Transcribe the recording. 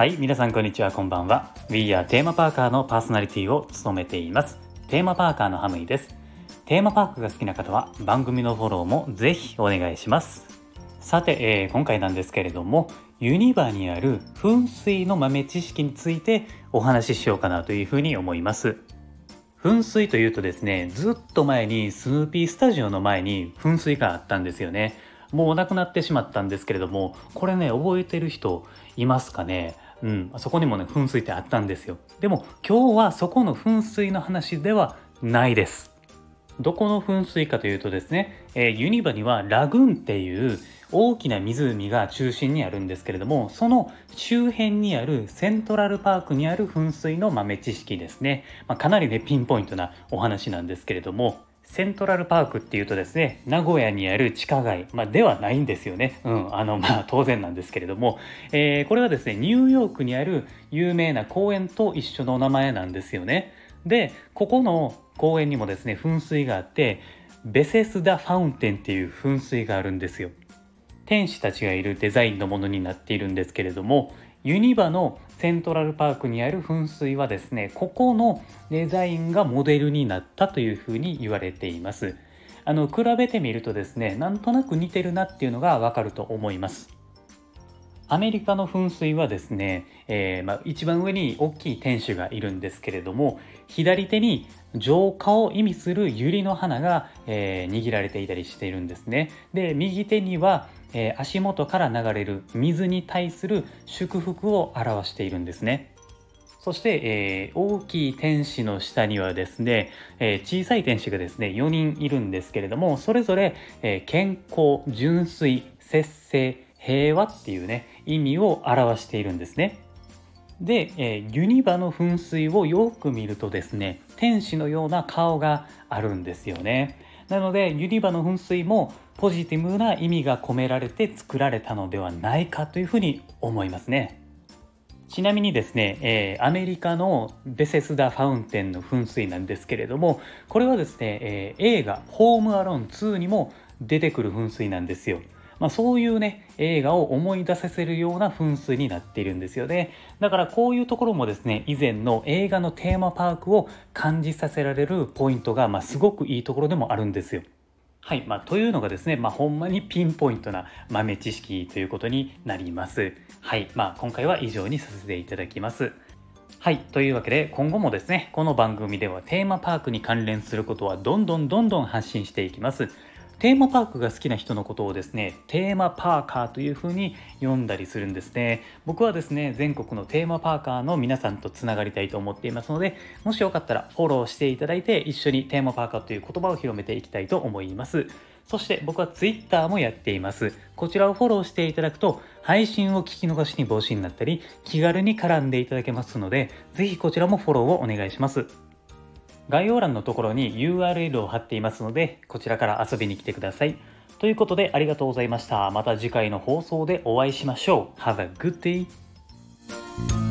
はい皆さんこんにちはこんばんは。We are テーマパーカーのパーソナリティを務めています。テーマパーカーのハムイです。テーマパークが好きな方は番組のフォローもぜひお願いします。さて、えー、今回なんですけれどもユニバにある噴水の豆知識についてお話ししようかなというふうに思います。噴水というとですねずっと前にスヌーピースタジオの前に噴水があったんですよね。もうなくなってしまったんですけれどもこれね覚えてる人いますかね？うん、そこにもね噴水ってあったんですよ。でも今日はそこの噴水の話ではないです。どこの噴水かというとですね、えー、ユニバにはラグーンっていう大きな湖が中心にあるんですけれどもその周辺にあるセントラルパークにある噴水の豆知識ですね、まあ、かなりねピンポイントなお話なんですけれども。セントラルパークっていうとですね名古屋にある地下街、まあ、ではないんですよね、うん、あのまあ当然なんですけれども、えー、これはですねニューヨークにある有名な公園と一緒のお名前なんですよね。でここの公園にもですね噴水があってベセスダ・ファウンテンっていう噴水があるんですよ。天使たちがいるデザインのものになっているんですけれどもユニバのセントラルパークにある噴水はですねここのデザインがモデルになったというふうに言われています。あの比べてみるとですねなんとなく似てるなっていうのがわかると思います。アメリカの噴水はですね、えー、まあ、一番上に大きい天守がいるんですけれども左手に浄化を意味する百合の花が、えー、握られていたりしているんですね。で右手には、えー、足元から流れる水に対する祝福を表しているんですね。そして、えー、大きい天使の下にはですね、えー、小さい天使がですね4人いるんですけれどもそれぞれ、えー、健康純粋節制平和っていうね意味を表しているんですね。で、えー、ユニバの噴水をよく見るとですね天使のような顔があるんですよね。なのでユニバの噴水もポジティブな意味が込められて作られたのではないかというふうに思いますね。ちなみにですね、えー、アメリカのベセスダ・ファウンテンの噴水なんですけれどもこれはですね、えー、映画「ホームアローン2」にも出てくる噴水なんですよ。まあ、そういうね映画を思い出させるような噴水になっているんですよねだからこういうところもですね以前の映画のテーマパークを感じさせられるポイントが、まあ、すごくいいところでもあるんですよはい、まあ、というのがですね、まあ、ほんまにピンポイントな豆知識ということになります。はい、まあ、今回は以上にさせていただきます。はい、というわけで今後もですね、この番組ではテーマパークに関連することはどんどんどんどん発信していきます。テーマパークが好きな人のことをですねテーマパーカーというふうに読んだりするんですね。僕はですね全国のテーマパーカーの皆さんとつながりたいと思っていますのでもしよかったらフォローしていただいて一緒にテーマパーカーという言葉を広めていきたいと思います。そして僕は Twitter もやっています。こちらをフォローしていただくと配信を聞き逃しに防止になったり気軽に絡んでいただけますのでぜひこちらもフォローをお願いします。概要欄のところに URL を貼っていますので、こちらから遊びに来てください。ということでありがとうございました。また次回の放送でお会いしましょう。Have a good day!